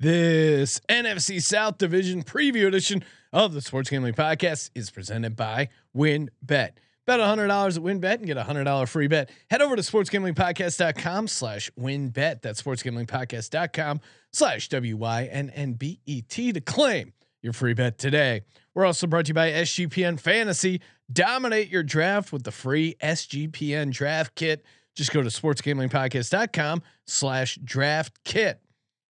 This NFC South Division preview edition of the Sports Gambling Podcast is presented by WynnBet. Bet $100 at WynnBet and get a $100 free bet. Head over to sportsgamblingpodcast.com slash WynnBet. That's sportsgamblingpodcast.com slash W-Y-N-N-B-E-T to claim your free bet today. We're also brought to you by SGPN Fantasy. Dominate your draft with the free SGPN draft kit. Just go to sportsgamblingpodcast.com slash draft kit.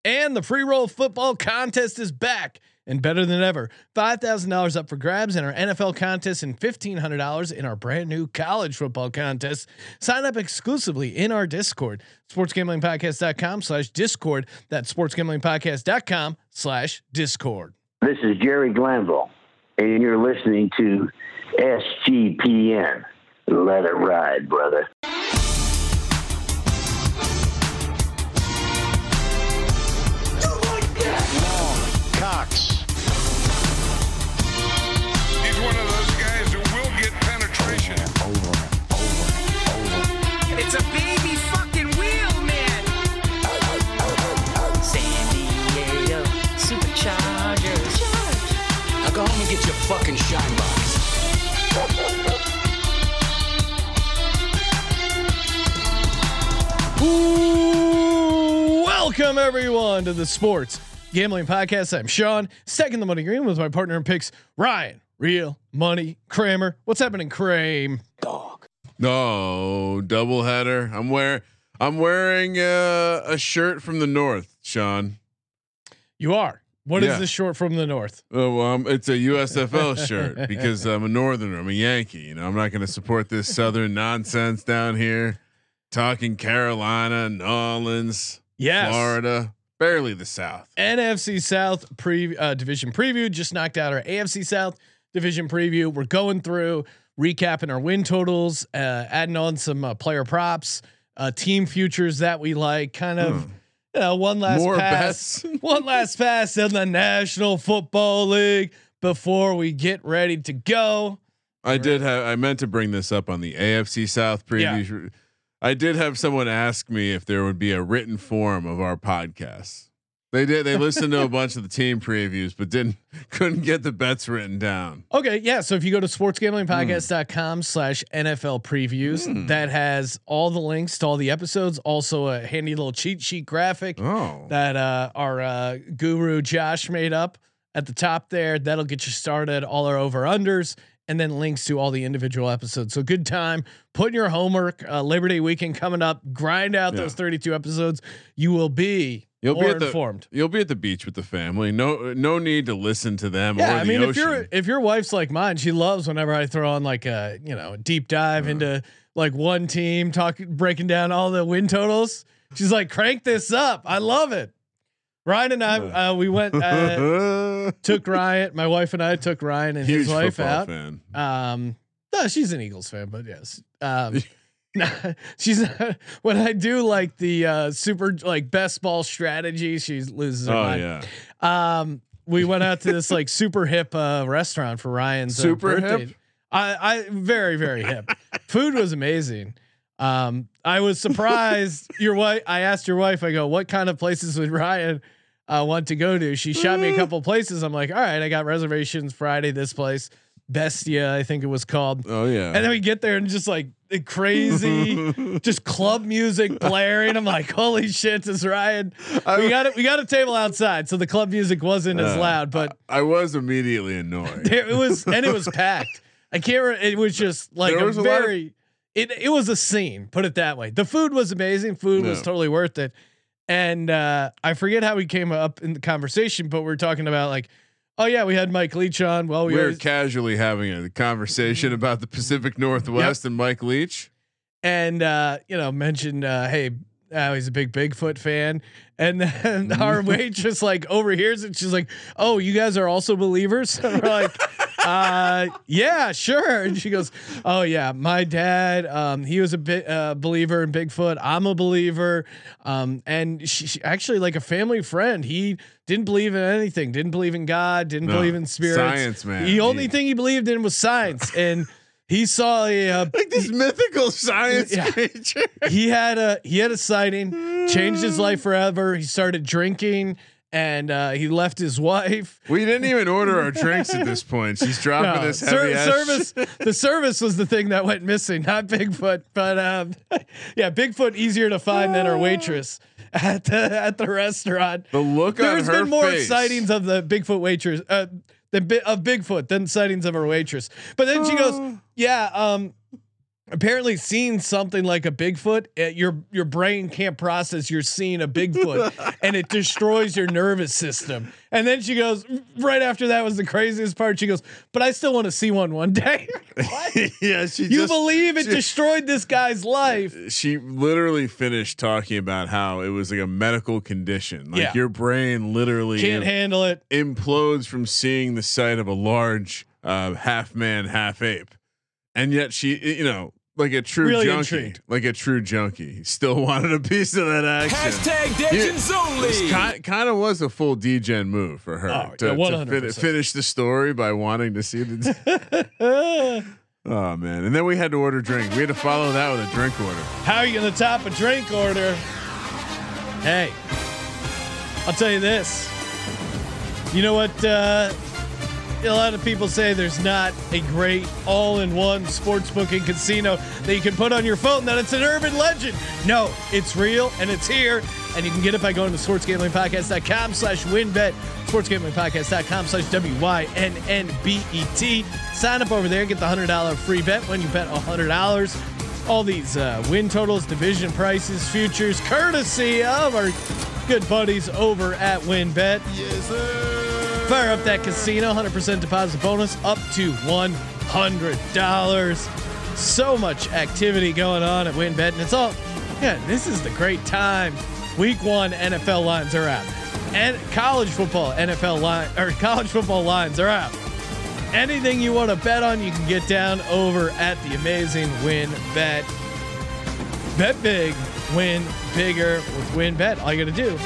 And the free roll football contest is back and better than ever. $5,000 up for grabs in our NFL contest and $1,500 in our brand new college football contest. Sign up exclusively in our Discord, sportsgamblingpodcast.com slash Discord. That's sportsgamblingpodcast.com slash Discord. This is Jerry Glanville, and you're listening to SGPN. Let it ride, brother. Fucking shine box. Ooh, welcome everyone to the Sports Gambling Podcast. I'm Sean, second the money green with my partner in picks, Ryan. Real money Kramer. What's happening, Kramer? Dog. No double header. I'm wearing I'm wearing uh, a shirt from the north, Sean. You are. What is Yeah. this short from the north? Oh, well, um, it's a USFL shirt because I'm a northerner. I'm a Yankee. You know, I'm not going to support this southern nonsense down here. Talking Carolina, New Orleans, Yes. Florida, barely the South. NFC South pre uh, division preview just knocked out our AFC South division preview. We're going through recapping our win totals, uh, adding on some uh, player props, uh, team futures that we like. Kind of, you know, one last More pass, bets. one last pass in the National Football League before we get ready to go. I did have. I meant to bring this up on the AFC South preview. I did have someone ask me if there would be a written form of our podcast. They did. They listened to a bunch of the team previews, but didn't couldn't get the bets written down. Okay, yeah. So if you go to sportsgamblingpodcast.com slash NFL previews, that has all the links to all the episodes, also a handy little cheat sheet graphic Oh, that uh, our uh, guru Josh made up at the top there. That'll get you started, all our over unders, and then links to all the individual episodes. So good time. Put in your homework. Uh, Labor Day weekend coming up. Grind out Yeah. those 32 episodes. You will be you'll more be at the informed. you'll be at the beach with the family. No, no need to listen to them Yeah, I mean, ocean. if you're if your wife's like mine, she loves whenever I throw on like a you know deep dive into like one team, talking breaking down all the win totals. She's like, crank this up. I love it. Ryan and I, uh, we went uh, took Ryan. My wife and I took Ryan and huge his wife out. fan. Um, no, she's an Eagles fan, but yes. Um, she's when I do like the uh, super like best ball strategy, she loses her Oh mind. yeah, Um, we went out to this like super hip uh, restaurant for Ryan's uh, Super birthday. hip? I, I very very hip. Food was amazing. Um, I was surprised. your wife. I asked your wife. I go, what kind of places would Ryan uh, want to go to? She shot me a couple places. I'm like, all right, I got reservations Friday. This place, Bestia, I think it was called. oh yeah. And then we get there and just like crazy, just club music blaring. I'm like, holy shit, this Ryan. We got it. We got a table outside, so the club music wasn't as Uh, loud, but I was immediately annoyed. there, it was, and it was packed. I can't. It was just like There a was a lot of- very. it it was a scene. Put it that way. The food was amazing. Food was totally worth it. And uh, I forget how we came up in the conversation, but we are talking about like, oh yeah, we had Mike Leach on. Well, we we were always- casually having a conversation about the Pacific Northwest and Mike Leach. and uh, you know mentioned uh, hey uh, he's a big Bigfoot fan, and then our waitress like overhears it. She's like, "Oh, you guys are also believers?" And we're like, uh, "Yeah, sure." And she goes, "Oh yeah, my dad, um, he was a bit uh, believer in Bigfoot. I'm a believer, um, and she, she actually like a family friend. He didn't believe in anything, didn't believe in God, didn't No, believe in spirits. science, man. The only He- thing he believed in was science, and." He saw a uh, Like this mythical science Yeah. creature. he had a he had a sighting, changed his life forever. He started drinking and uh, he left his wife. We didn't even order our drinks at this point. She's dropping No, this heavy ass service. the service was the thing that went missing, not Bigfoot. But um, yeah, Bigfoot easier to find than our waitress at the at the restaurant. The look on There's her been more face. sightings of the Bigfoot waitress uh, than of Bigfoot than sightings of our waitress. But then she goes, "Yeah, um, apparently seeing something like a Bigfoot, uh, your your brain can't process you're seeing a Bigfoot, and it destroys your nervous system." And then she goes, right after that was the craziest part. She goes, "But I still want to see one one day." What? yeah, she You just, believe it she- destroyed this guy's life? she literally finished talking about how it was like a medical condition. Like Yeah. your brain literally Can't im- handle it. implodes from seeing the sight of a large uh, half man, half ape. And yet she, you know, like a true Really junkie, intrigued. like a true junkie, still wanted a piece of that action. Hashtag Yeah. Legends only. Kind, kind of was a full degen move for her Oh, to, yeah, to fin- finish the story by wanting to see the. oh man! And then we had to order drink. We had to follow that with a drink order. How are you going to top a drink order? Hey, I'll tell you this. You know what? Uh, a lot of people say there's not a great all-in-one sports and casino that you can put on your phone. That it's an urban legend. No, it's real and it's here, and you can get it by going to sportsgamblingpodcast.com slash WynnBet, sportsgamblingpodcast.com slash w-y-n-n-b-e-t. Sign up over there, get the $100 free bet when you bet $100. All these uh, win totals, division prices, futures, courtesy of our good buddies over at WynnBet. Yes, sir. Fire up that casino, 100% deposit bonus up to $100. So much activity going on at WynnBet, and it's all, yeah, this is the great time. Week one NFL lines are out, and college football NFL line or college football lines are out. Anything you want to bet on, you can get down over at the amazing Win Bet. Bet big, win bigger with WynnBet. All you got to do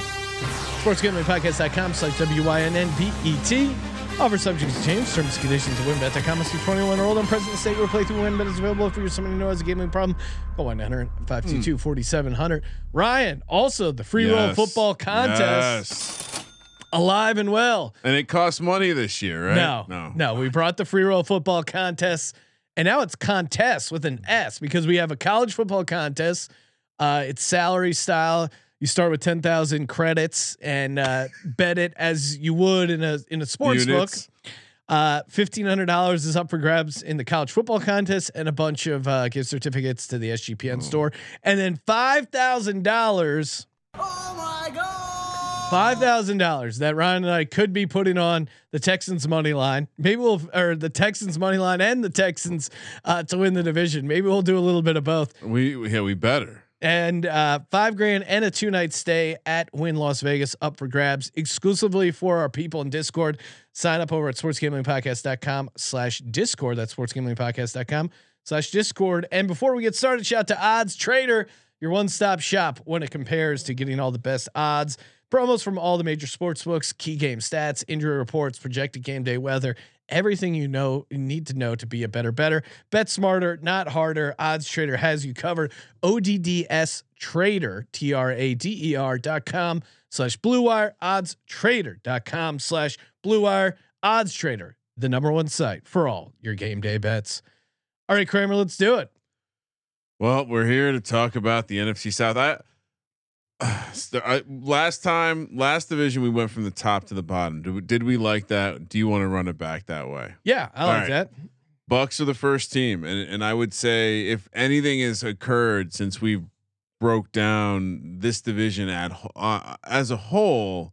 sportsgamblingpodcast.com slash W-Y-N-N-B-E-T. Offer subject to change. Terms and conditions at wynnbet.com. Must be 21 or older. And present in the state where playthrough WynnBet is available. For you're somebody who knows a gambling problem, call 1-900-522-4700. Ryan, also the free roll football contest, Yes. alive and well. And it costs money this year, right? No, no, no. We brought the free roll football contest, and now it's contest with an S because we have a college football contest. Uh, it's salary style. You start with ten thousand credits and uh, bet it as you would in a in a sports Units. book. Uh, fifteen hundred dollars is up for grabs in the college football contest, and a bunch of uh, gift certificates to the SGPN store, and then five thousand dollars. Oh my God. Five thousand dollars that Ryan and I could be putting on the Texans money line. Maybe we'll or the Texans money line and the Texans uh, to win the division. Maybe we'll do a little bit of both. We yeah we better. And uh, five grand and a two night stay at Wynn Las Vegas up for grabs exclusively for our people in Discord. Sign up over at sportsgamblingpodcast.com slash Discord. That's sportsgamblingpodcast.com slash Discord. And before we get started, shout out to Odds Trader, your one stop shop when it compares to getting all the best odds. Promos from all the major sports books, key game stats, injury reports, projected game day weather, everything you know you need to know to be a better better. Bet smarter, not harder. Odds Trader has you covered. ODDS Trader, T R A D E R dot com slash Blue Wire. Odds Trader dot com slash Blue Wire. Odds Trader, the number one site for all your game day bets. All right, Kramer, let's do it. Well, we're here to talk about the NFC South. I, I last time, last division, we went from the top to the bottom. Did we, did we like that? Do you want to run it back that way? Yeah, I All like right. that. Bucks are the first team, and and I would say if anything has occurred since we broke down this division at uh, as a whole,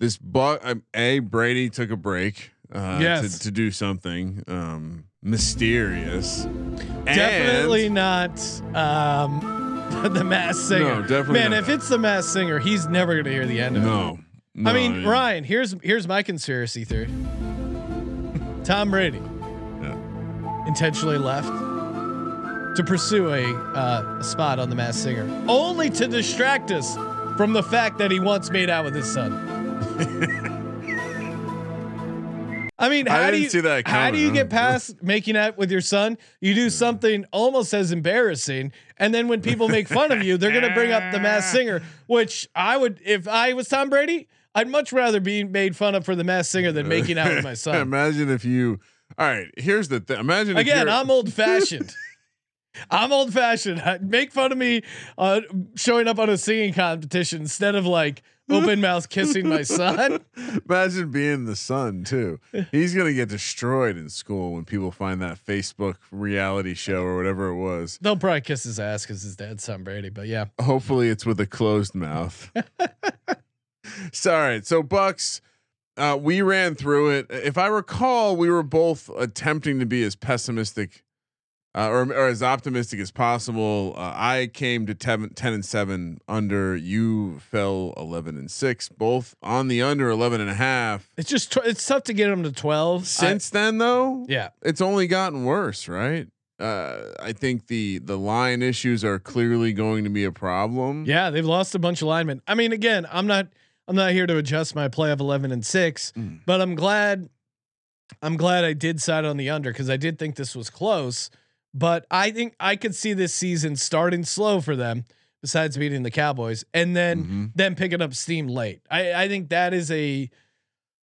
this buck a Brady took a break uh, Yes. to, to do something um, mysterious. Definitely And- not um, the Masked Singer. No, definitely Man, not. if it's the Masked Singer, he's never gonna hear the end of it. no. no. I mean, Ryan, here's here's my conspiracy theory. Tom Brady Yeah. intentionally left to pursue a, uh, a spot on the Masked Singer, only to distract us from the fact that he once made out with his son. I mean, I how do didn't you see that how do you get past making out with your son? You do something almost as embarrassing, and then when people make fun of you, they're gonna bring up the Masked Singer, which I would if I was Tom Brady. I'd much rather be made fun of for the Masked Singer than making out with my son. Imagine if you. All right, here's the thing. Imagine Again, I'm old fashioned. I'm old fashioned. Make fun of me uh, showing up on a singing competition instead of like open mouth kissing my son. Imagine being the son too. He's gonna get destroyed in school when people find that Facebook reality show or whatever it was. They'll probably kiss his ass because his dad's Tom Brady. But yeah, Hopefully, it's with a closed mouth. so, all right. So, Bucks, uh, we ran through it. If I recall, we were both attempting to be as pessimistic uh, or, or as optimistic as possible. Uh, I came to 10, 10 and 7 under. You fell 11 and 6, both on the under 11 and a half. it's just tw- it's tough to get them to twelve. I- Since then, though, yeah, it's only gotten worse, right? Uh, I think the the line issues are clearly going to be a problem. yeah, they've lost a bunch of linemen. I mean, again, I'm not I'm not here to adjust my play of eleven and six, Mm. but I'm glad I'm glad I did side on the under because I did think this was close. But I think I could see this season starting slow for them, besides beating the Cowboys, and then Mhm. then picking up steam late. I, I think that is a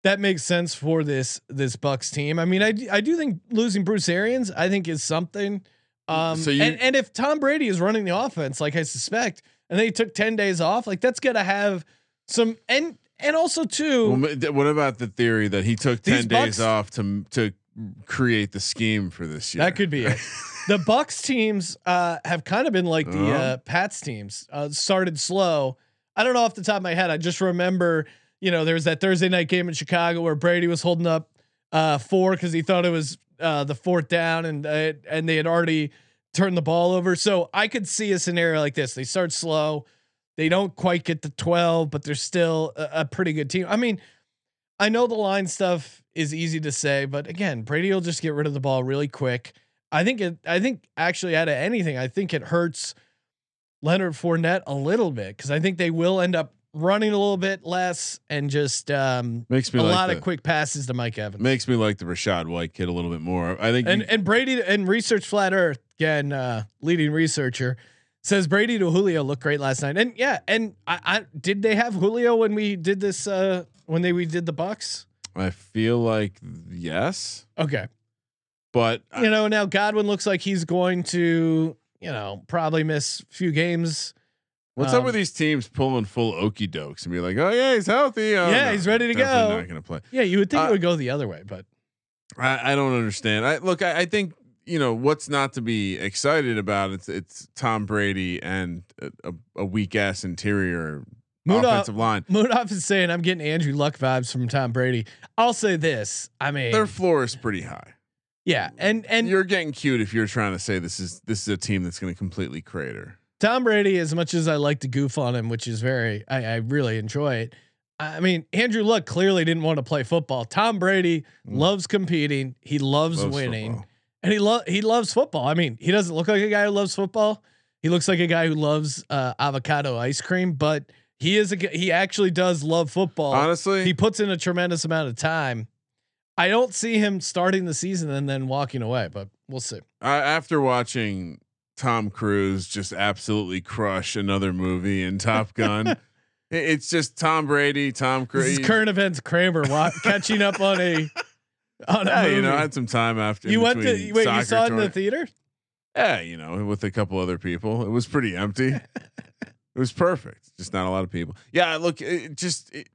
that makes sense for this this Bucks team. I mean, I I do think losing Bruce Arians, I think is something. Um, So you- and and if Tom Brady is running the offense like I suspect, and they took ten days off, like that's gonna have some and and also too. Well, what about the theory that he took ten These days Bucks- off to to create the scheme for this year? That could be it. the Bucks teams uh, have kind of been like the Uh-huh. uh, Pats teams. Uh, started slow. I don't know off the top of my head. I just remember, you know, there was that Thursday night game in Chicago where Brady was holding up uh, four because he thought it was uh, the fourth down, and uh, and they had already turned the ball over. So I could see a scenario like this. They start slow. They don't quite get to 12, but they're still a, a pretty good team. I mean, I know the line stuff is easy to say, but again, Brady will just get rid of the ball really quick. I think it. I think actually, out of anything, I think it hurts Leonard Fournette a little bit because I think they will end up running a little bit less and just um, makes me a like lot the, of quick passes to Mike Evans. makes me like the Rachaad White kid a little bit more. I think and you- and Brady and research flat Earth again, uh, leading researcher says Brady to Julio looked great last night. And yeah, and I, I did they have Julio when we did this uh, when they we did the Bucks. I feel like yes, Okay. but you know, now Godwin looks like he's going to, you know, probably miss a few games. what's up um, with these teams pulling full okey dokes and be like, oh yeah, he's healthy. Oh, Yeah, no, he's ready to go. Not gonna play. Yeah, you would think Uh, it would go the other way, but I, I don't understand. I look. I, I think you know what's not to be excited about. It's it's Tom Brady and a, a, a weak ass interior Moon offensive line. Moonoff is saying I'm getting Andrew Luck vibes from Tom Brady. I'll say this. I mean, Their floor is pretty high. yeah, and and you're getting cute if you're trying to say this is this is a team that's going to completely crater. Tom Brady, as much as I like to goof on him, which is very, I, I really enjoy it. I mean, Andrew Luck clearly didn't want to play football. Tom Brady Mm. loves competing. He loves, Loves winning. football. and he lo- he loves football. I mean, he doesn't look like a guy who loves football. He looks like a guy who loves uh, avocado ice cream, but he is a he actually does love football. Honestly, he puts in a tremendous amount of time. I don't see him starting the season and then walking away, but we'll see. I, after watching Tom Cruise just absolutely crush another movie in Top Gun, it's just Tom Brady, Tom Cruise. is current events Kramer catching up on a on a Yeah, movie. you know, I had some time after. you went to wait, you saw it in the theater? Yeah, you know, with a couple other people. It was pretty empty. it was perfect. Just not a lot of people. Yeah, look, it just it,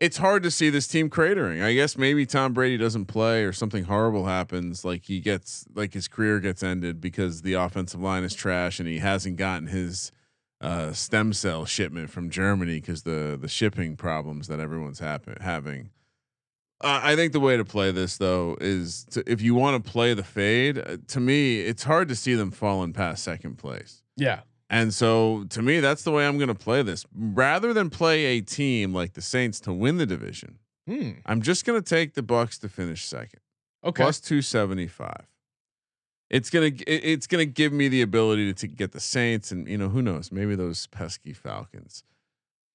it's hard to see this team cratering. I guess maybe Tom Brady doesn't play or something horrible happens like he gets like his career gets ended because the offensive line is trash and he hasn't gotten his uh, stem cell shipment from Germany because the the shipping problems that everyone's happen, having. I think the way to play this though is to, if you want to play the fade. Uh, to me, it's hard to see them falling past second place. Yeah. And so to me, that's the way I'm going to play this. Rather than play a team like the Saints to win the division, Hmm. I'm just going to take the Bucks to finish second. Okay. Plus 275. It's going to it's going to give me the ability to, to get the Saints and you know who knows, maybe those pesky Falcons.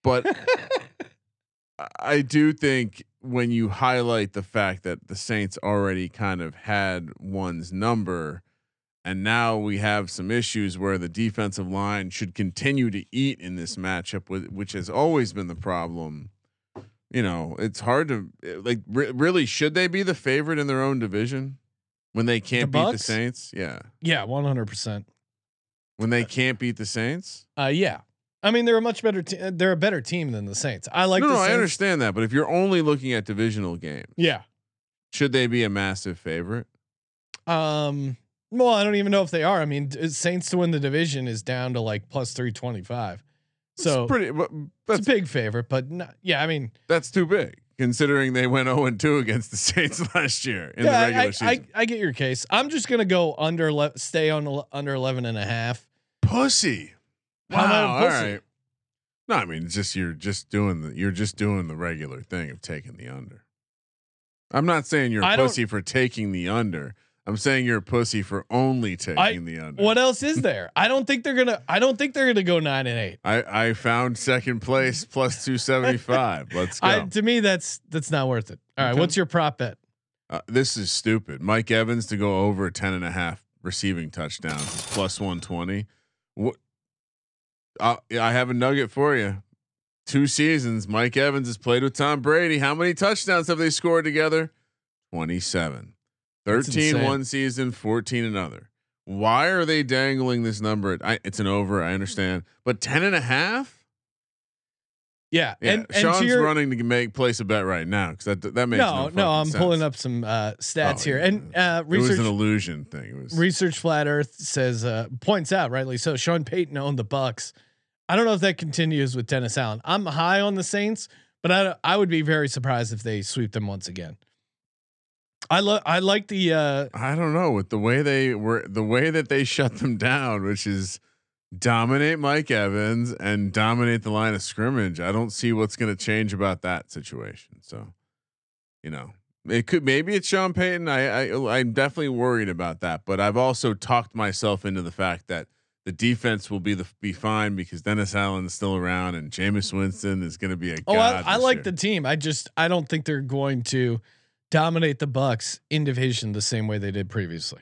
But I- I do think when you highlight the fact that the Saints already kind of had one's number and now we have some issues where the defensive line should continue to eat in this matchup with which has always been the problem you know, it's hard to like. Re- really, should they be the favorite in their own division when they can't beat the Saints? Yeah, Yeah, one hundred percent. when they can't beat the Saints. Uh, yeah. I mean, they're a much better. Te- they're a better team than the Saints. I like. no, the no, I understand that, but if you're only looking at divisional games, Yeah. should they be a massive favorite? Um. Well, I don't even know if they are. I mean, Saints to win the division is down to like plus three twenty five. So it's pretty. but it's That's a big favorite, but not, yeah, I mean, that's too big considering they went 0 and 2 against the Saints last year in yeah, the regular I, season. I, I get your case. I'm just gonna go under, le- stay on ele- under 11 and a half. pussy. How am I a Wow, all pussy? right. No, I mean, it's just you're just doing the you're just doing the regular thing of taking the under. I'm not saying you're I pussy for taking the under. I'm saying you're a pussy for only taking I- the under. What else is there? I don't think they're gonna. I don't think they're gonna go nine and eight. I I found second place plus 275. Let's go. I, to me, that's that's not worth it. All right, Okay. what's your prop bet? Uh, this is stupid. Mike Evans to go over 10 and a half receiving touchdowns is plus 120. What? Uh, I have a nugget for you. Two seasons, Mike Evans has played with Tom Brady. How many touchdowns have they scored together? 27. That's 13 one season, 14 another. Why are they dangling this number? I, it's an over, I understand. But 10 and a half? Yeah, Yeah, and, and Sean's to your, running to make place a bet right now because that that makes no no, no, I'm fucking pulling up some uh, stats Oh, here, yeah. and uh, It was research an illusion thing. It was research flat Earth says uh, points out rightly so. Sean Payton owned the Bucks. I don't know if that continues with Dennis Allen. I'm high on the Saints, but I I would be very surprised if they sweep them once again. I love I like the uh, I don't know with the way they were, the way that they shut them down, which is dominate Mike Evans and dominate the line of scrimmage. I don't see what's going to change about that situation. So, you know, it could maybe it's Sean Payton. I, I I'm definitely worried about that, but I've also talked myself into the fact that the defense will be the be fine because Dennis Allen's still around and Jameis Winston is going to be a. oh god I, I like year. the team. I just I don't think they're going to dominate the Bucks in division the same way they did previously.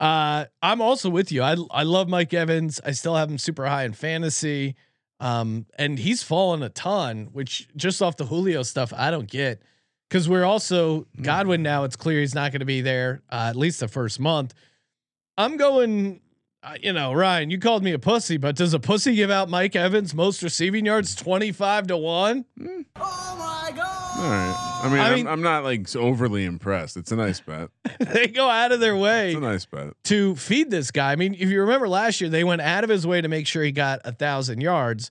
Uh, I'm also with you. I I love Mike Evans. I still have him super high in fantasy. Um, and he's fallen a ton, which just off the Julio stuff, I don't get. Cause we're also Godwin now. It's clear he's not going to be there uh, at least the first month. I'm going. Uh, you know, Ryan, you called me a pussy, but does a pussy give out Mike Evans most receiving yards twenty five to one? All right. I mean, I I mean- am I'm not like overly impressed. It's a nice bet. they go out of their way It's a nice bet. to feed this guy. I mean, if you remember last year, they went out of his way to make sure he got a thousand yards.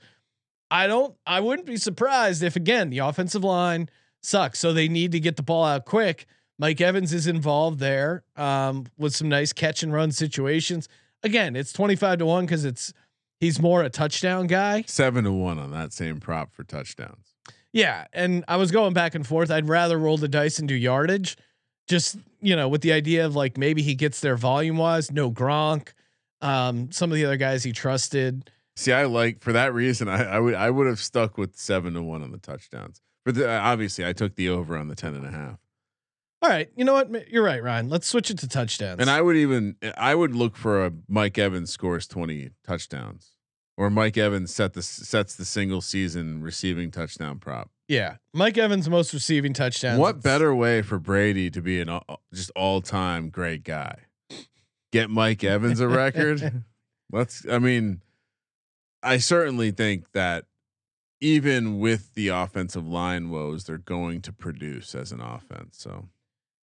I don't. I wouldn't be surprised if again the offensive line sucks, so they need to get the ball out quick. Mike Evans is involved there um, with some nice catch and run situations. Again, it's twenty five to one because it's he's more a touchdown guy. Seven to one on that same prop for touchdowns. Yeah, and I was going back and forth. I'd rather roll the dice and do yardage, just you know, with the idea of like maybe he gets there volume wise. No Gronk, um, some of the other guys he trusted. See, I like for that reason. I, I would I would have stuck with seven to one on the touchdowns. But the, obviously, I took the over on the ten and a half. All right, you know what? You're right, Ryan. Let's switch it to touchdowns. And I would even I would look for a Mike Evans scores twenty touchdowns, or Mike Evans set the sets the single season receiving touchdown prop. yeah, Mike Evans most receiving touchdowns. What better way for Brady to be an all, just all time great guy? Get Mike Evans a record. Let's. I mean, I certainly think that even with the offensive line woes, they're going to produce as an offense. So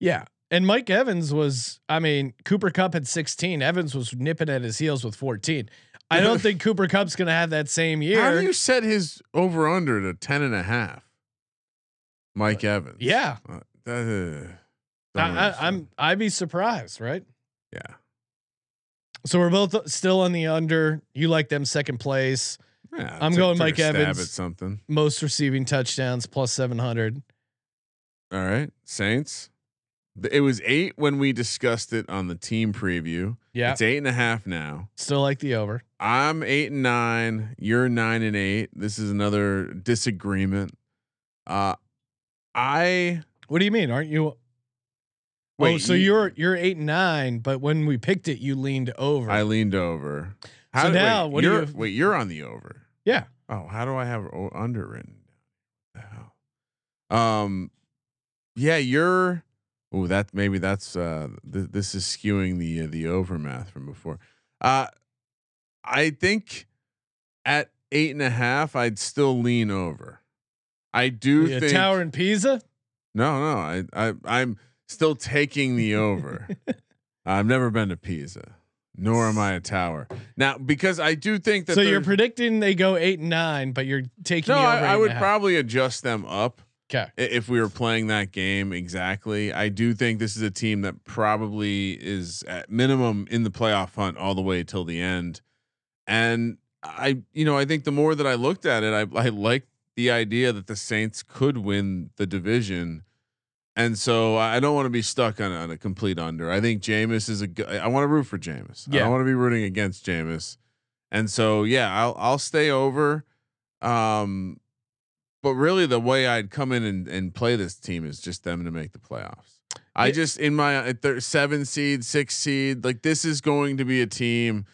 Yeah, and Mike Evans was. I mean, Cooper Kupp had 16. Evans was nipping at his heels with 14. I don't think Cooper Kupp's going to have that same year. how do you set his over under to ten and a half? Mike Evans. yeah, Uh, that, uh, I, I'm, I'd be surprised, right? Yeah. So we're both still on the under. You like them second place, Yeah, I'm going Mike Evans. something. most receiving touchdowns plus 700. All right, Saints. It was eight when we discussed it on the team preview. Yeah, It's eight and a half now. still like the over. I'm eight and nine. You're nine and eight. This is another disagreement. Uh, I What do you mean? Aren't you? oh, Wait, so you- are you're eight and nine, but when we picked it, you leaned over. I leaned over. So do- now, wait, what you're, you- Wait, you're on the over. yeah, Oh, how do I have o- under written? What? Um, yeah, you're. Oh, that maybe that's uh, th- this is skewing the uh, the over math from before. Uh, I think at eight and a half, I'd still lean over. I do The think Tower in Pisa. no, no, I, I I'm still taking the over. I've never been to Pisa, nor am I a tower. Now, because I do think that So you're predicting they go eight and nine, but you're taking no, the over. I, I would probably adjust them up Okay. if we were playing that game exactly. I do think this is a team that probably is at minimum in the playoff hunt all the way till the end. And I, you know, I think the more that I looked at it, I, I like the idea that the Saints could win the division. And so I don't want to be stuck on, on a complete under. I think Jameis is a good, I want to root for Jameis. I Yeah. don't want to be rooting against Jameis. And so, yeah, I'll, I'll stay over. Um, but really the way I'd come in and, and play this team is just them to make the playoffs. I just in my at their seven seed, six seed, like this is going to be a team.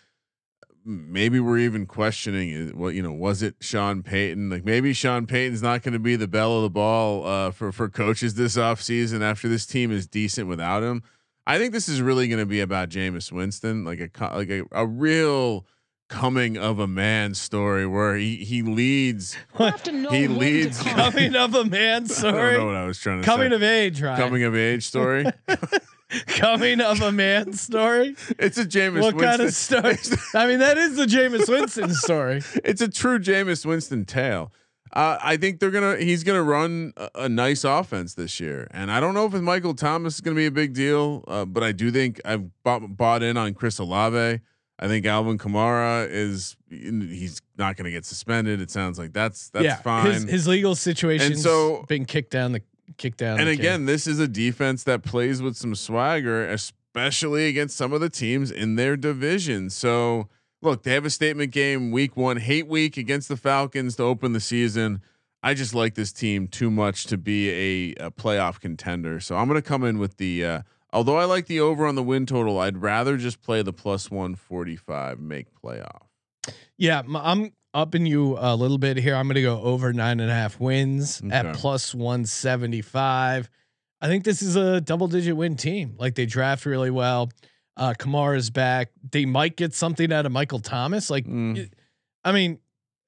Maybe we're even questioning it. What you know, was it Sean Payton? Like maybe Sean Payton's not going to be the bell of the ball uh, for for coaches this offseason after this team is decent without him. I think this is really going to be about Jameis Winston, like a like a, a real coming of a man story where he he leads. he leads. Coming of a man story. I don't know story. what I was trying to Coming say. of age, right? coming of age story. Coming of a man story. it's a Jameis what Winston. kind of story? I mean, that is the Jameis Winston story. it's a true Jameis Winston tale. Uh, I think they're gonna. He's gonna run a, a nice offense this year, and I don't know if Michael Thomas is gonna be a big deal, uh, but I do think I've bought, bought in on Chris Olave. I think Alvin Kamara is. He's not gonna get suspended. It sounds like that's that's yeah, fine. His, his legal situation so- being kicked down the kicked down. and again, this is a defense that plays with some swagger, especially against some of the teams in their division. So, look, they have a statement game week one, hate week against the Falcons to open the season. I just like this team too much to be a, a playoff contender. So I'm going to come in with the. Uh, although I like the over on the win total, I'd rather just play the plus one forty five, make playoff. Yeah, I'm upping you a little bit here. I'm going to go over nine and a half wins at plus 175. I think this is a double digit win team. Like they draft really well. Uh, Kamara's back. They might get something out of Michael Thomas. Like, Mm. I mean,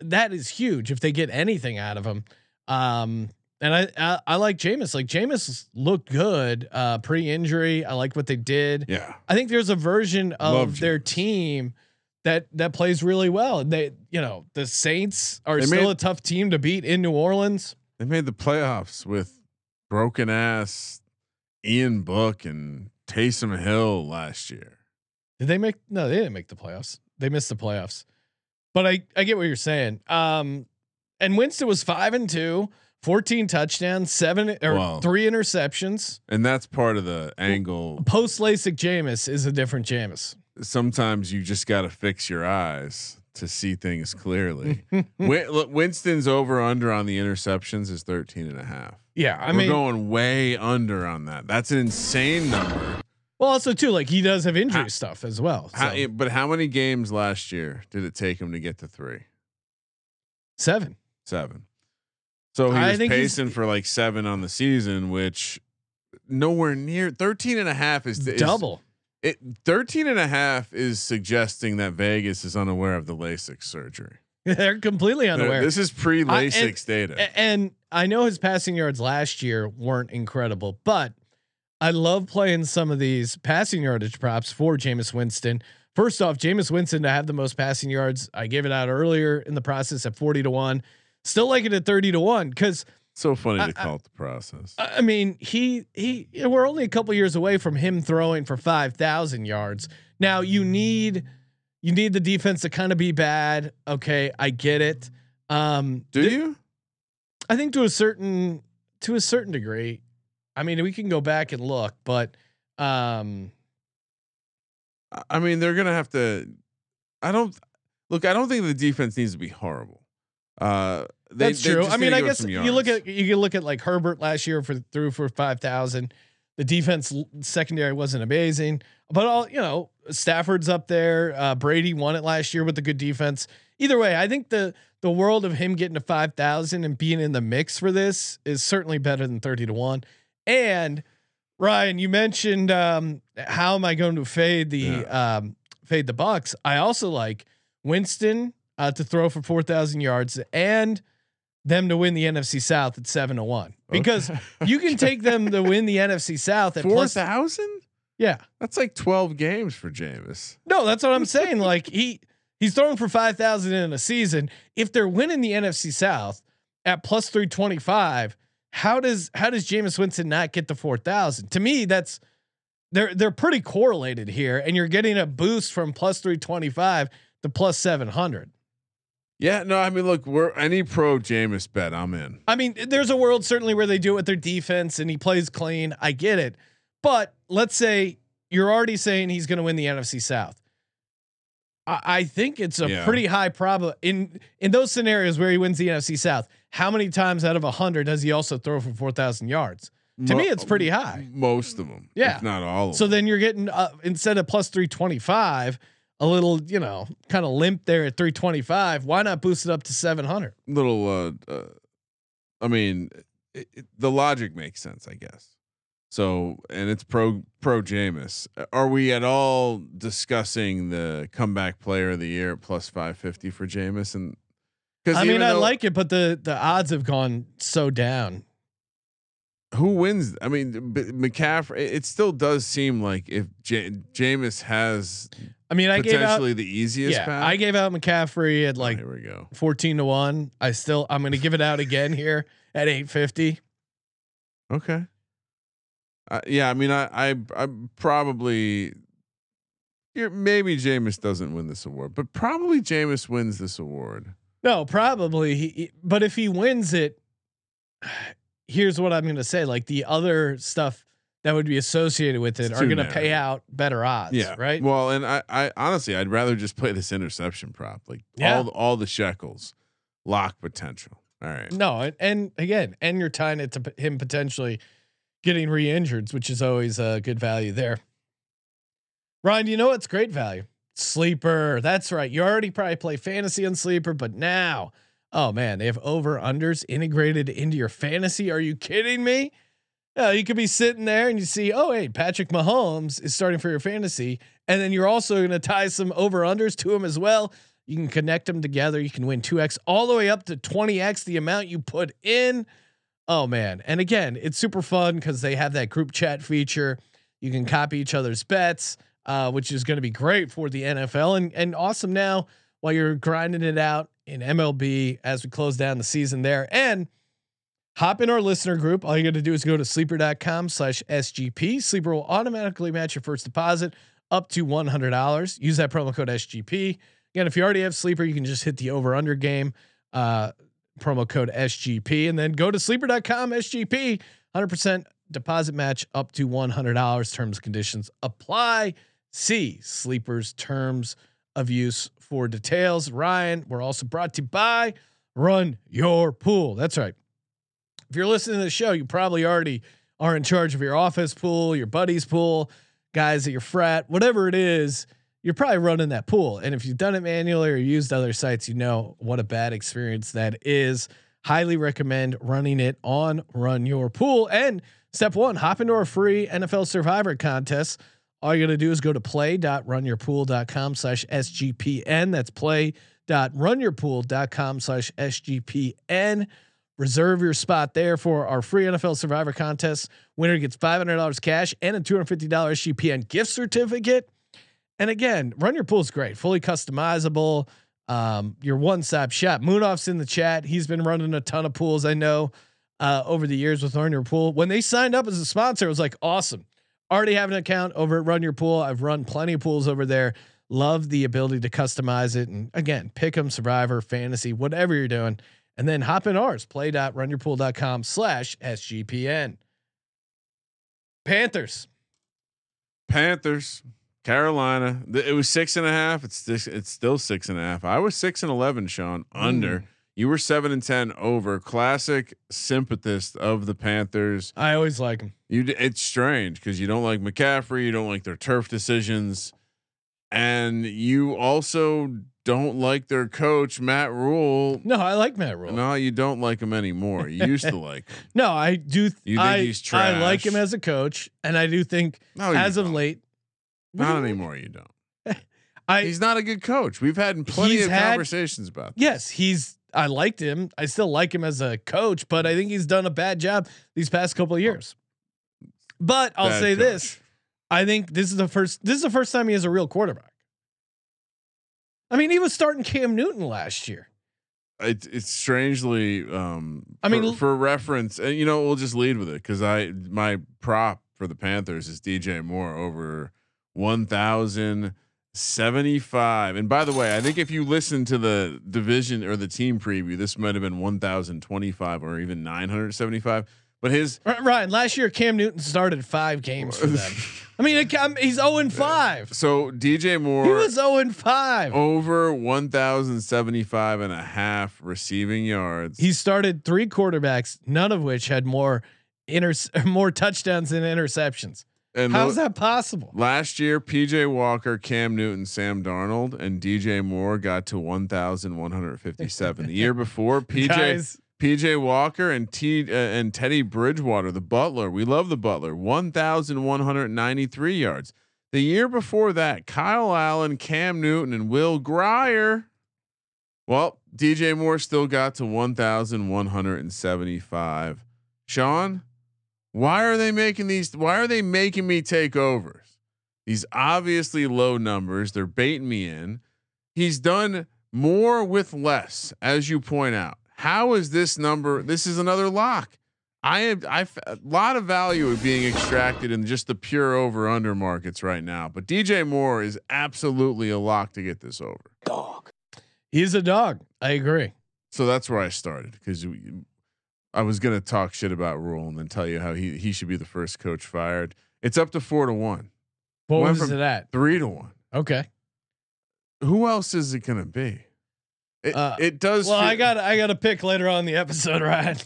that is huge if they get anything out of him. Um, and I, I, I like Jameis. Like Jameis looked good uh, pre-injury. I like what they did. Yeah. I think there's a version of Love their Jameis. team that that plays really well. They, you know, the Saints are They still made- a tough team to beat in New Orleans. They made the playoffs with broken ass Ian Book and Taysom Hill last year. Did they make? No, they didn't make the playoffs. They missed the playoffs. But I I get what you're saying. Um, and Winston was five and two, 14 touchdowns, seven or Wow. three interceptions. And that's part of the angle. Post LASIK Jameis is a different Jameis. Sometimes you just got to fix your eyes to see things clearly. Win- look, Winston's over under on the interceptions is 13 and a half. Yeah, I We're mean, going way under on that. That's an insane number. well, also too, like he does have injury How- stuff as well. How, but how many games last year did it take him to get to three? Seven. Seven. So he I was think he's- pacing for like seven on the season, which nowhere near 13 and a half is, is double. It 13 and a half is suggesting that Vegas is unaware of the LASIK surgery. They're completely unaware. This is pre LASIK data. And I know his passing yards last year weren't incredible, but I love playing some of these passing yardage props for Jameis Winston. First off, Jameis Winston to have the most passing yards. I gave it out earlier in the process at 40 to 1. Still like it at 30 to 1 cuz so funny I- to call it the process. I mean, he he we're only a couple years away from him throwing for 5,000 yards. Now, you need you need the defense to kind of be bad. Okay, I get it. Um Do th- you? I think to a certain to a certain degree. I mean, we can go back and look, but um I- I mean, they're gonna have to. I don't look. I don't think the defense needs to be horrible. Uh, they, that's true. I mean, I guess you look at you can look at like Herbert last year for through for 5,000. The defense secondary wasn't amazing, but all, you know, Stafford's up there. Uh, Brady won it last year with the good defense. Either way, I think the the world of him getting to 5,000 and being in the mix for this is certainly better than 30 to 1. And Ryan, you mentioned um, how am I going to fade the um, fade the Bucks? I also like Winston uh, to throw for 4,000 yards and them to win the NFC South at 7 to 1 because you can take them to win the NFC South at four thousand. yeah. That's like twelve games for Jameis. No, that's what I'm saying. Like he he's throwing for five thousand in a season. If they're winning the NFC South at plus three twenty five, how does how does Jameis Winston not get the four thousand? To me, that's they're they're pretty correlated here, and you're getting a boost from plus three twenty five to plus seven hundred. Yeah, no, I mean, look, we're any pro Jameis bet, I'm in. I mean, there's a world certainly where they do it with their defense and he plays clean. I get it. But let's say you're already saying he's going to win the NFC South. I, I think it's a Yeah. pretty high probability in in those scenarios where he wins the NFC South. How many times out of a hundred does he also throw for four thousand yards? To me, it's pretty high. Most of them, Yeah. if not all of them. So them. then you're getting uh, instead of plus three twenty five, a little you know kind of limp there at three twenty five. Why not boost it up to seven hundred? Little, uh, uh, I mean, it, it, the logic makes sense, I guess. So, and it's pro pro Jameis. Are we at all discussing the comeback player of the year plus five fifty for Jameis? And because I mean, I like it, but the the odds have gone so down. Who wins? I mean, McCaffrey. It still does seem like if J- Jameis has I mean, I gave out potentially the easiest yeah, path. I gave out McCaffrey at Oh, like here we go. 14 to 1. I still I'm going to give it out again here at 850. Okay. Uh, yeah, I mean, I, I, I probably, you're, maybe Jameis doesn't win this award, but probably Jameis wins this award. No, probably he- but if he wins it here's what I'm going to say like the other stuff that would be associated with it It's are going to pay out better odds, Yeah, right? Well, and I, I honestly, I'd rather just play this interception prop, like Yeah. all, all the shekels, lock potential. All right. No, and, and again, and you're tying it to him potentially getting re-injured, which is always a good value there. Ryan, you know what's great value? Sleeper. That's right. You already probably play fantasy on sleeper, but now, oh man, they have over unders integrated into your fantasy. Are you kidding me? Yeah, you could be sitting there and you see, oh hey, Patrick Mahomes is starting for your fantasy, and then you're also going to tie some over unders to him as well. You can connect them together. You can win 2x all the way up to 20x the amount you put in. Oh man. And again, it's super fun because they have that group chat feature. You can copy each other's bets, uh, which is going to be great for the NFL and, and awesome now while you're grinding it out in MLB as we close down the season there. And hop in our listener group. All you got to do is go to sleeper.com slash SGP. Sleeper will automatically match your first deposit up to $100. Use that promo code SGP. Again, if you already have sleeper, you can just hit the over under game, uh, promo code SGP, and then go to sleeper.com SGP, 100% deposit match up to $100. Terms conditions apply. See sleepers terms of use for details. Ryan, we're also brought to you by Run Your Pool. That's right. If you're listening to the show, you probably already are in charge of your office pool, your buddy's pool, guys at your frat, whatever it is you're probably running that pool. And if you've done it manually or used other sites, you know what a bad experience that is. Highly recommend running it on Run Your Pool. And step one, hop into our free NFL Survivor contest. All you got to do is go to play.runyourpool.com slash SGPN. That's play.runyourpool.com slash SGPN. Reserve your spot there for our free NFL Survivor contest. Winner gets $500 cash and a $250 SGPN gift certificate. And again, run your pool is great, fully customizable. Um, your one stop shop. Moonoff's in the chat. He's been running a ton of pools. I know uh, over the years with Run Your Pool. When they signed up as a sponsor, it was like awesome. Already have an account over at Run Your Pool. I've run plenty of pools over there. Love the ability to customize it. And again, pick pick 'em, Survivor, Fantasy, whatever you're doing. And then hop in ours, play.runyourpool.com slash SGPN. Panthers. Panthers, Carolina. It was six and a half. It's this, it's still six and a half. I was six and eleven, Sean. Under. Mm. You were seven and ten over. Classic sympathist of the Panthers. I always like them. You. It's strange because you don't like McCaffrey. You don't like their turf decisions, and you also don't like their coach Matt Rhule. No, I like Matt Rhule. No, you don't like him anymore. You used to like him. No, I do. Th- You think I, he's I like him as a coach, and I do think No, as of don't. late, What Not anymore. You don't. I He's not a good coach. We've had plenty of had- conversations about. This. yes, he's. I liked him. I still like him as a coach, but I think he's done a bad job these past couple of years. But I'll Bad say coach. this: I think this is the first. This is the first time he has a real quarterback. I mean, he was starting Cam Newton last year. It, it's strangely. Um, I mean, for, for reference, and you know, we'll just lead with it because I my prop for the Panthers is DJ Moore over one thousand seventy five. And by the way, I think if you listen to the division or the team preview, this might have been one thousand twenty five or even nine hundred seventy five. But his Ryan, last year Cam Newton started five games for them. I mean, he's zero and five. so DJ Moore He was zero and five. over 1075 and a half receiving yards. He started three quarterbacks, none of which had more inter- more touchdowns than interceptions. And How lo- that possible? Last year, PJ Walker, Cam Newton, Sam Darnold, and DJ Moore got to 1,157. the year before, PJ Guys, PJ Walker and T uh, and Teddy Bridgewater, the Butler. We love the Butler. 1,193 yards. The year before that, Kyle Allen, Cam Newton, and Will Grier. Well, DJ Moore still got to 1,175. Sean, why are they making these? Why are they making me take overs? These obviously low numbers. They're baiting me in. He's done more with less, as you point out. How is this number? This is another lock. I have I a lot of value is being extracted in just the pure over under markets right now. But DJ Moore is absolutely a lock to get this over. Dog. He's a dog. I agree. So that's where I started because I was gonna talk shit about Rhule and then tell you how he he should be the first coach fired. It's up to four to one, What Went was it at? three to one. Okay. Who else is it gonna be? It, Uh, it does. Well, feel- I got I got a pick later on in the episode, right?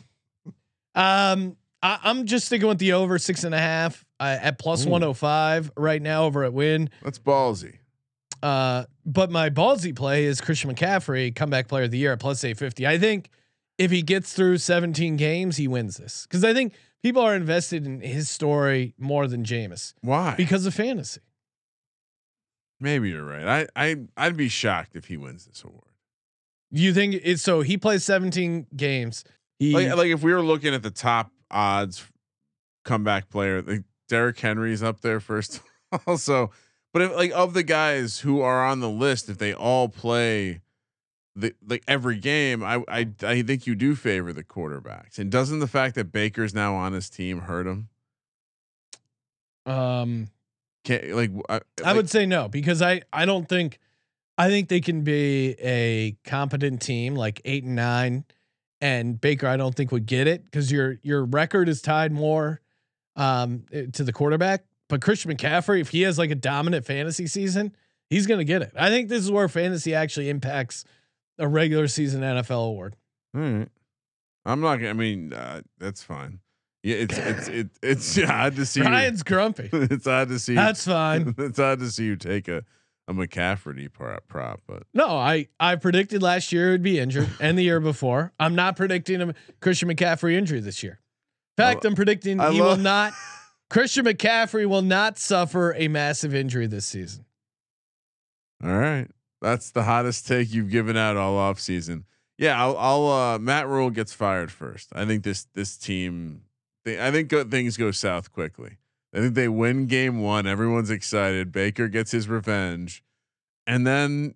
Um, I, I'm just sticking with the over six and a half uh, at plus Ooh. 105 right now over at Wynn. that's ballsy. Uh, but my ballsy play is Christian McCaffrey, comeback player of the year at plus 850. I think if he gets through 17 games, he wins this because I think people are invested in his story more than Jameis Why? because of fantasy. Maybe you're right. I I I'd be shocked if he wins this award. You think it's so he plays 17 games. He Like like if we were looking at the top odds comeback player, like Derrick Henry's up there first. also, but if like of the guys who are on the list, if they all play the like every game, I I I think you do favor the quarterbacks. And doesn't the fact that Baker's now on his team hurt him? um Can't like I, I would say no because I I don't think I think they can be a competent team like eight and nine, and Baker I don't think would get it because your your record is tied more um eh, to the quarterback. But Christian McCaffrey, if he has like a dominant fantasy season, he's gonna get it. I think this is where fantasy actually impacts a regular season NFL award. All right. I'm not gonna. I mean, uh, that's fine. Yeah, it's it's it, it's yeah, odd to see. you- Ryan's grumpy. it's odd to see. That's fine. it's odd to see you take a a McCafferty prop, prop, but No, I I predicted last year he'd be injured, and the year before. I'm not predicting a Christian McCaffrey injury this year. In fact, I- I'm predicting I he will not. Christian McCaffrey will not suffer a massive injury this season. all right. That's the hottest take you've given out all off season. Yeah, I'll, I'll uh, Matt Rhule gets fired first. I think this this team. They, I think go, things go south quickly. I think they win game one. Everyone's excited. Baker gets his revenge, and then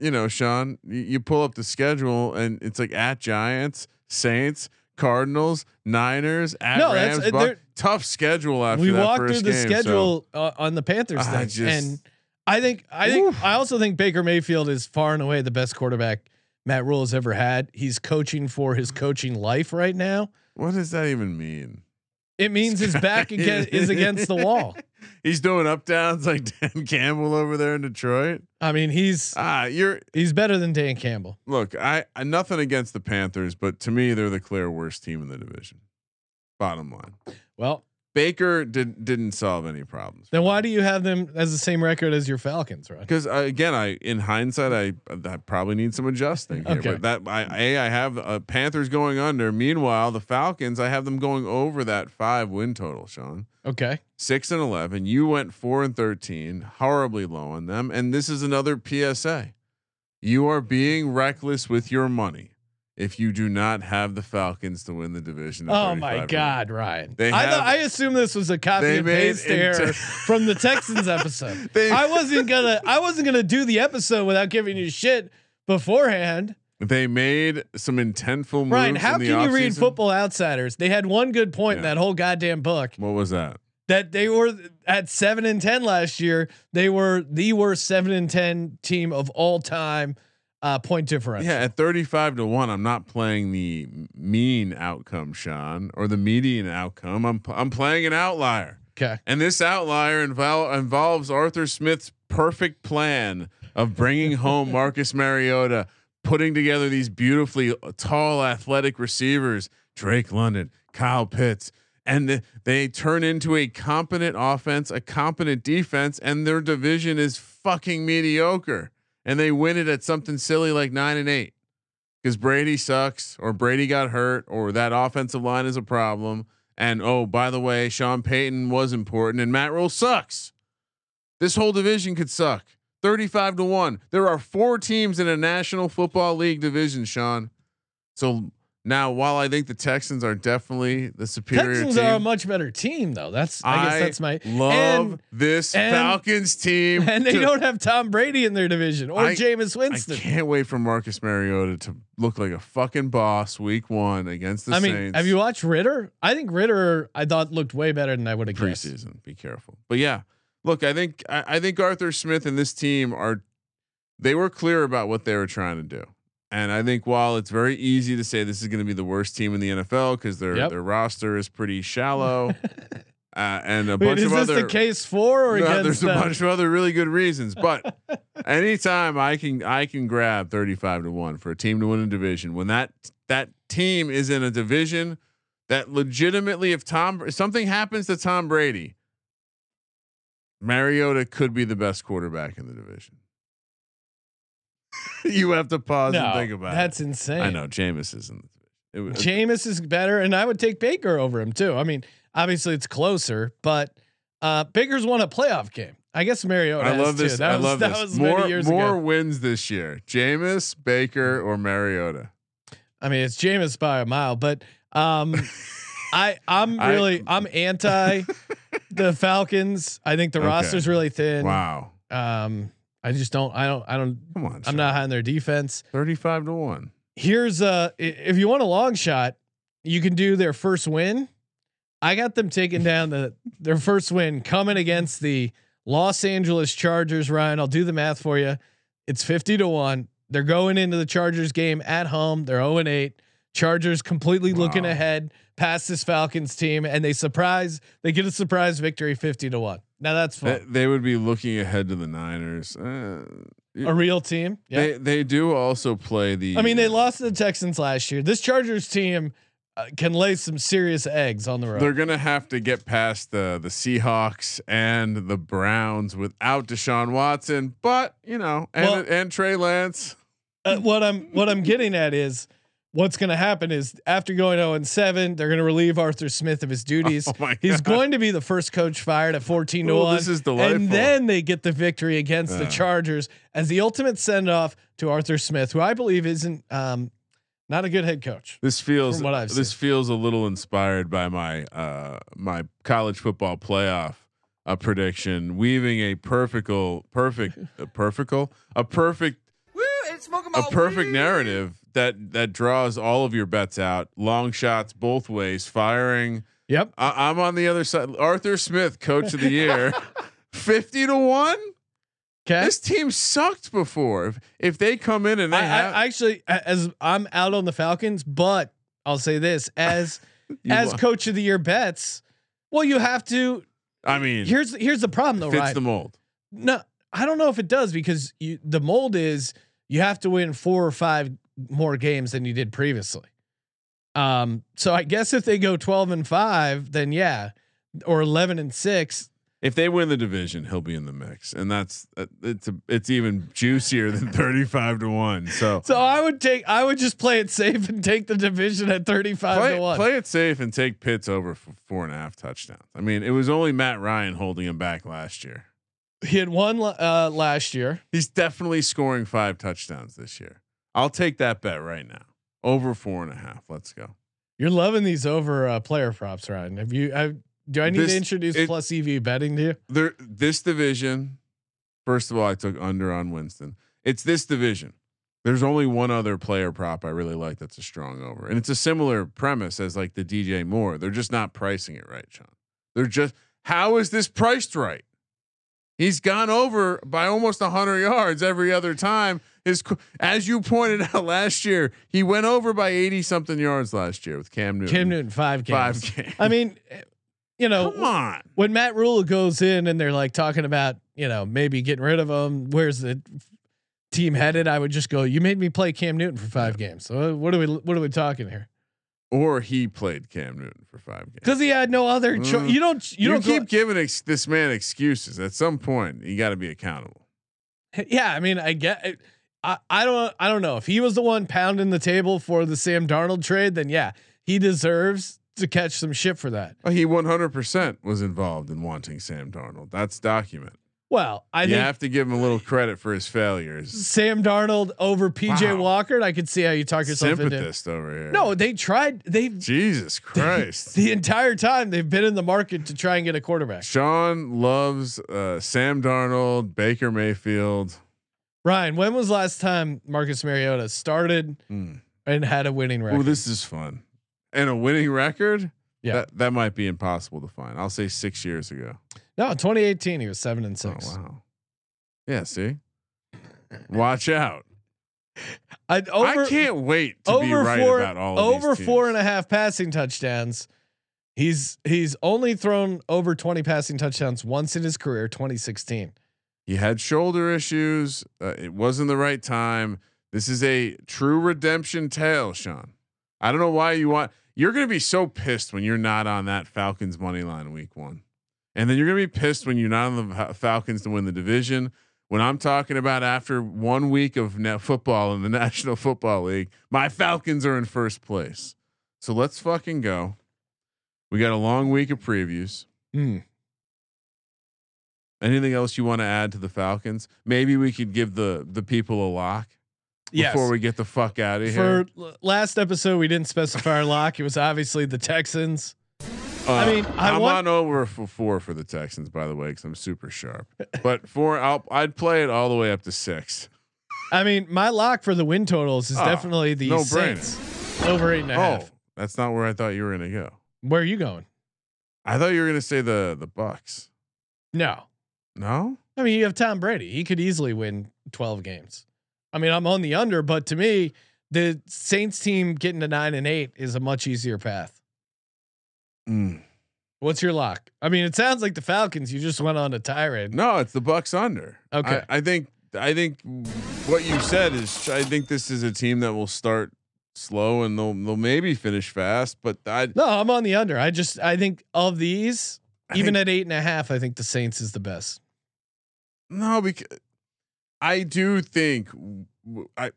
you know, Sean, you, you pull up the schedule and it's like at Giants, Saints, Cardinals, Niners, at No, Rams. uh, tough schedule after we walked through the game, so- schedule uh, on the Panthers thing, just- and I think I think Oof. I also think Baker Mayfield is far and away the best quarterback Matt Rhule has ever had. He's coaching for his coaching life right now. what does that even mean? It means his back against, is against the wall. He's doing up downs like Dan Campbell over there in Detroit. I mean, he's Ah, you're he's better than Dan Campbell. look. I, I nothing against the Panthers, but to me, they're the clear worst team in the division. Bottom line, Well, Baker did didn't solve any problems. Then why do you have them as the same record as your Falcons, right? Because uh, again, I in hindsight, I, I probably need some adjusting. Here, Okay. But that I a I have uh, Panthers going under. Meanwhile, the Falcons, I have them going over that five win total. Sean Okay. six and eleven. You went four and thirteen, horribly low on them. And this is another PSA: you are being reckless with your money if you do not have the Falcons to win the division. Oh my 35 wins. God, Ryan! They I have- thought, I assumed this was a copy and paste error from the Texans episode. They- I wasn't gonna I wasn't gonna do the episode without giving you shit beforehand. They made some intentful moves. Ryan, how can you read. Football Outsiders? They had one good point in that whole goddamn book What was that? that they were at seven and ten last year. They were the worst seven and ten team of all time uh, point differential. Yeah, at 35 to 1, I'm not playing the mean outcome, Sean, or the median outcome. I'm I'm playing an outlier. Okay. And this outlier invol- involves Arthur Smith's perfect plan of bringing home Marcus Mariota, putting together these beautifully tall athletic receivers, Drake London, Kyle Pitts, and th- they turn into a competent offense, a competent defense, and their division is fucking mediocre. And they win it at something silly like nine and eight because Brady sucks, or Brady got hurt, or that offensive line is a problem. And oh, by the way, Sean Payton was important, and Matt Rhule sucks. This whole division could suck. 35 to 1. There are four teams in a National Football League division, Sean. So now, while I think the Texans are definitely the superior Texans team, are a much better team, though. That's I, guess that's my love and, this and- Falcons team. and they to- don't have Tom Brady in their division or I- Jameis Winston. I can't wait for Marcus Mariota to look like a fucking boss week one against the I mean, Saints. have you watched Ridder? I think Ridder I thought looked way better than I would have guessed. preseason? Be careful. But yeah, look, I think I, I think Arthur Smith and this team are they were clear about what they were trying to do. And I think while it's very easy to say this is going to be the worst team in the NFL because their Yep. their roster is pretty shallow, uh, and a Wait, bunch of other. is this the case for or No, against there's a bunch of other really good reasons, but anytime I can I can grab 35 to 1 for a team to win a division when that that team is in a division that legitimately if Tom if something happens to Tom Brady Mariota could be the best quarterback in the division. you have to pause no, and think about that's it. That's insane. I know Jameis isn't. It was, Jameis is better, and I would take Baker over him too. I mean, obviously it's closer, but uh, Baker's won a playoff game. I guess Mariota. I love too. this. That I was, love that this. was more more ago. wins this year. Jameis, Baker, or Mariota. I mean, it's Jameis by a mile, but um, I I'm I- really I'm anti the Falcons. I think the Okay. roster's really thin. Wow. Um, I just don't. I don't. I don't. Come on. I'm Sean. not high on their defense. 35 to 1. Here's uh if you want a long shot, you can do their first win. I got them taking down the their first win coming against the Los Angeles Chargers. Ryan, I'll do the math for you. It's 50 to 1. They're going into the Chargers game at home. They're 0 and 8. Chargers completely looking ahead past this Falcons team and they surprise they get a surprise victory 50 to 1. Now that's They, fun. they would be looking ahead to the Niners. Uh, a real team. Yeah. They they do also play the. I mean, they lost to the Texans last year. This Chargers team uh, can lay some serious eggs on the road. They're gonna have to get past the the Seahawks and the Browns without Deshaun Watson, but you know, and Well- and Trey Lance. uh, what I'm what I'm getting at is what's going to happen is after going 0 and 7, they're going to relieve Arthur Smith of his duties. Oh He's going to be the first coach fired at 14 to Oh, 1. this is delightful. And then they get the victory against the Chargers as the ultimate send off to Arthur Smith, who I believe isn't um, not a good head coach. This feels what I've this seen. feels a little inspired by my uh my college football playoff uh, prediction, weaving a perfectal perfect a perfectal a perfect a perfect narrative that that draws all of your bets out. Long shots both ways, firing. Yep. I, I'm on the other side. Arthur Smith, coach of the year, fifty to one. Okay. This team sucked before. If if they come in and they I, have, I actually, as I'm out on the Falcons, but I'll say this as as lo- coach of the year bets. Well, you have to. I mean, Here's here's the problem though, fits right? the mold. no, I don't know if it does because you, the mold is you have to win four or five more games than you did previously. Um, so I guess if they go 12 and five, then yeah, or eleven and six. If they win the division, he'll be in the mix, and that's uh, it's a, it's even juicier than thirty-five to one. So So I would take I would just play it safe and take the division at thirty five play, to one. play it safe and take Pitts over for four and a half touchdowns. I mean, it was only Matt Ryan holding him back last year. He had one uh, last year. He's definitely scoring five touchdowns this year. I'll take that bet right now. Over four and a half. Let's go. You're loving these over uh, player props, Ryan. Have you? I, do I need This- to introduce it- plus EV betting to you? There, this division. First of all, I took under on Winston. It's this division. There's only one other player prop I really like that's a strong over, and it's a similar premise as like the DJ Moore. They're just not pricing it right, Sean. They're just how is this priced right? He's gone over by almost 100 yards every other time. His, as you pointed out last year, he went over by 80 something yards last year with Cam Newton. Cam Newton five games. Five games. I mean, you know, Come on. when Matt Rhule goes in and they're like talking about, you know, maybe getting rid of him. Where's the team headed? I would just go. You made me play Cam Newton for five games. So uh, what are we? What are we talking here? Or he played Cam Newton for five games. Because he had no other. choice. Mm. you don't. You, You, don't keep go- giving ex- this man excuses. At some point, you got to be accountable. Yeah, I mean, I get. I, I don't. I don't know if he was the one pounding the table for the Sam Darnold trade. Then yeah, he deserves to catch some shit for that. Well, he 100% was involved in wanting Sam Darnold. That's document. Well, I you have to give him a little credit for his failures. Sam Darnold over PJ Wow. Walker. I could see how you talk yourself into. Sympathist over here. No, they tried. They Jesus Christ. the entire time they've been in the market to try and get a quarterback. Sean loves uh, Sam Darnold, Baker Mayfield. Ryan, when was last time Marcus Mariota started Mm. and had a winning record? Oh, this is fun. And a winning record? Yeah. That, that might be impossible to find. I'll say six years ago. no, 2018 he was seven and six. Oh, wow. Yeah, see? Watch out. I, over, I can't wait to be right four about all of over four and a half passing touchdowns. He's he's only thrown over 20 passing touchdowns once in his career, 2016. He had shoulder issues. Uh, it wasn't the right time. This is a true redemption tale, Sean. I don't know why you want. You're going to be so pissed when you're not on that Falcons money line week one, and then you're going to be pissed when you're not on the Falcons to win the division. When I'm talking about after one week of net football in the National Football League, my Falcons are in first place. So let's fucking go. We got a long week of previews. Hmm. Anything else you want to add to the Falcons? Maybe we could give the the people a lock Yes. before we get the fuck out of For here. l- last episode, we didn't specify our lock. It was obviously the Texans. Uh, I mean, I I'm want- on over for four for the Texans, by the way, because I'm super sharp. But four, I'll, I'd play it all the way up to six. I mean, my lock for the win totals is Oh, definitely the no-brainer. Saints over eight and a half. Oh, that's not where I thought you were gonna go. Where are you going? I thought you were gonna say the the Bucks. No. No, I mean, you have Tom Brady. He could easily win 12 games. I mean, I'm on the under, but to me, the Saints team getting to nine and eight is a much easier path. Mm. What's your lock? I mean, it sounds like the Falcons. You just went on a tirade. no, it's the Bucks under. Okay. I, I think I think what you said is I think this is a team that will start slow and they'll they'll maybe finish fast, but I No, I'm on the under. I just I think of these, I even think- at eight and a half, I think the Saints is the best. No, because I do think I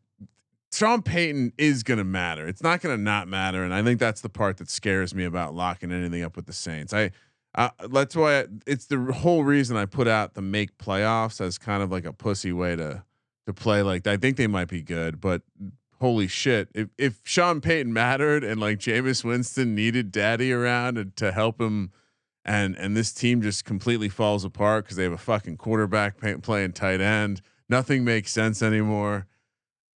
Sean Payton is going to matter. It's not going to not matter, and I think that's the part that scares me about locking anything up with the Saints. I, that's why I, it's the whole reason I put out the make playoffs as kind of like a pussy way to to play. Like I think they might be good, but holy shit, if if Sean Payton mattered and like Jameis Winston needed Daddy around and to help him and and this team just completely falls apart because they have a fucking quarterback pay, playing tight end. Nothing makes sense anymore.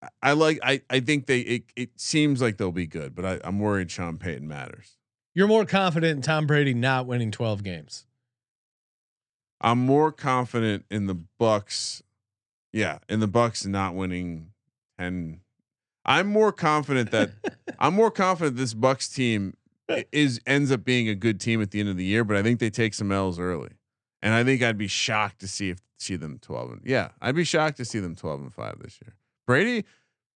I, I like. I I think they. It, it seems like they'll be good, but I, I'm worried Sean Payton matters. You're more confident in Tom Brady not winning 12 games. I'm more confident in the Bucks. Yeah, in the Bucks not winning ten. I'm more confident that I'm more confident this Bucks team is ends up being a good team at the end of the year, but I think they take some L's early, and I think I'd be shocked to see if see them twelve and yeah, I'd be shocked to see them twelve and five this year. Brady,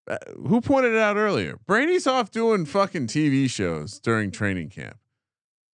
uh, who pointed it out earlier, Brady's off doing fucking TV shows during training camp.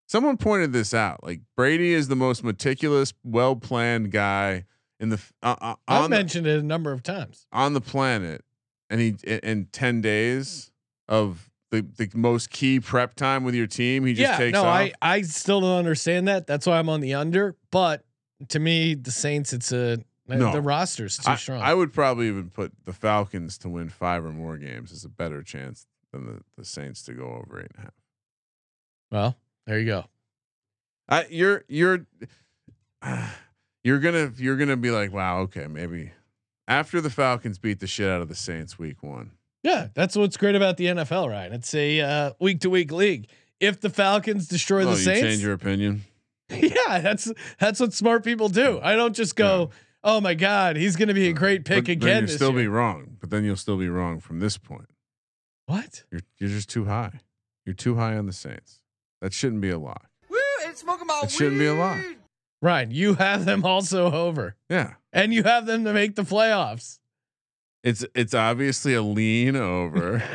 Someone pointed this out. Like Brady is the most meticulous, well planned guy in the uh, uh, I've on the, mentioned it a number of times. on the planet, and he in- in ten days of the the most key prep time with your team, he just yeah, takes no, off. I I still don't understand that. That's why I'm on the under. But to me, the Saints, it's a uh, No. the roster's too I, strong. I would probably even put the Falcons to win five or more games as a better chance than the, the Saints to go over eight and a half. well, there you go. I, you're you're you're gonna you're gonna be like, wow, okay, maybe after the Falcons beat the shit out of the Saints week one. Yeah, that's what's great about the NFL, Ryan. It's a week to week league. If the Falcons destroy Oh, the you Saints, change your opinion. yeah, that's that's what smart people do. I don't just go, "Oh my God, he's going to be a uh, great pick But again." You'll still year. be wrong, but then you'll still be wrong from this point. what? You're you're just too high. You're too high on the Saints. That shouldn't be a lock. Woo, and smoking my That shouldn't be a lock. Ryan, you have them also over, Yeah. and you have them to make the playoffs. It's it's obviously a lean over.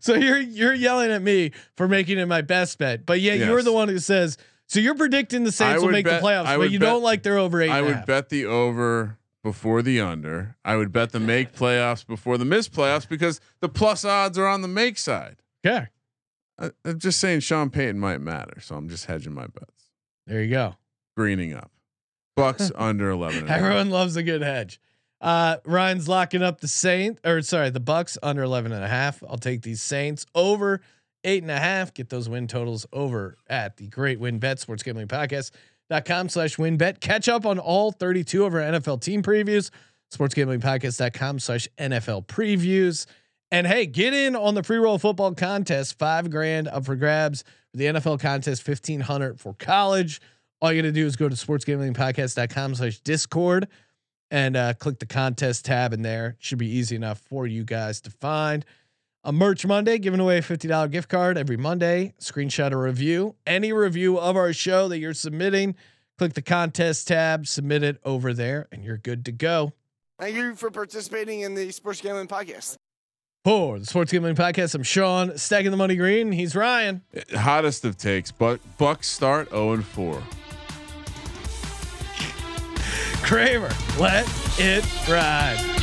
So you're you're yelling at me for making it my best bet, but yet you're the one who says. So you're predicting the Saints will make bet- the playoffs, I but you bet- don't like their over eight. I would half. bet the over before the under. I would bet the make playoffs before the miss playoffs because the plus odds are on the make side. Okay, I, I'm just saying Sean Payton might matter, so I'm just hedging my bets. there you go. Greening up. Bucks under 11. and a half. Everyone loves a good hedge. Uh, Ryan's locking up the Saint or sorry, the Bucks under 11 and a half. I'll take these Saints over eight and a half. Get those win totals over at the great WynnBet sports gambling podcast podcast.com slash WynnBet. Catch up on all 32 of our NFL team previews, sports gambling podcast.com slash NFL previews. And hey, get in on the free roll football contest. Five grand up for grabs. For the NFL contest, 1500 for college. All you got to do is go to sports gambling sportsgamblingpodcast.com slash discord and uh, click the contest tab in there. Should be easy enough for you guys to find. A merch Monday, giving away a $50 gift card every Monday. Screenshot a review. Any review of our show that you're submitting, click the contest tab, submit it over there, and you're good to go. Thank you for participating in the Sports Gambling Podcast. For the Sports Gambling Podcast, I'm Sean, stacking the money green. He's Ryan. Hottest of takes, but Bucks start 0 and 4. Kramer, let it ride.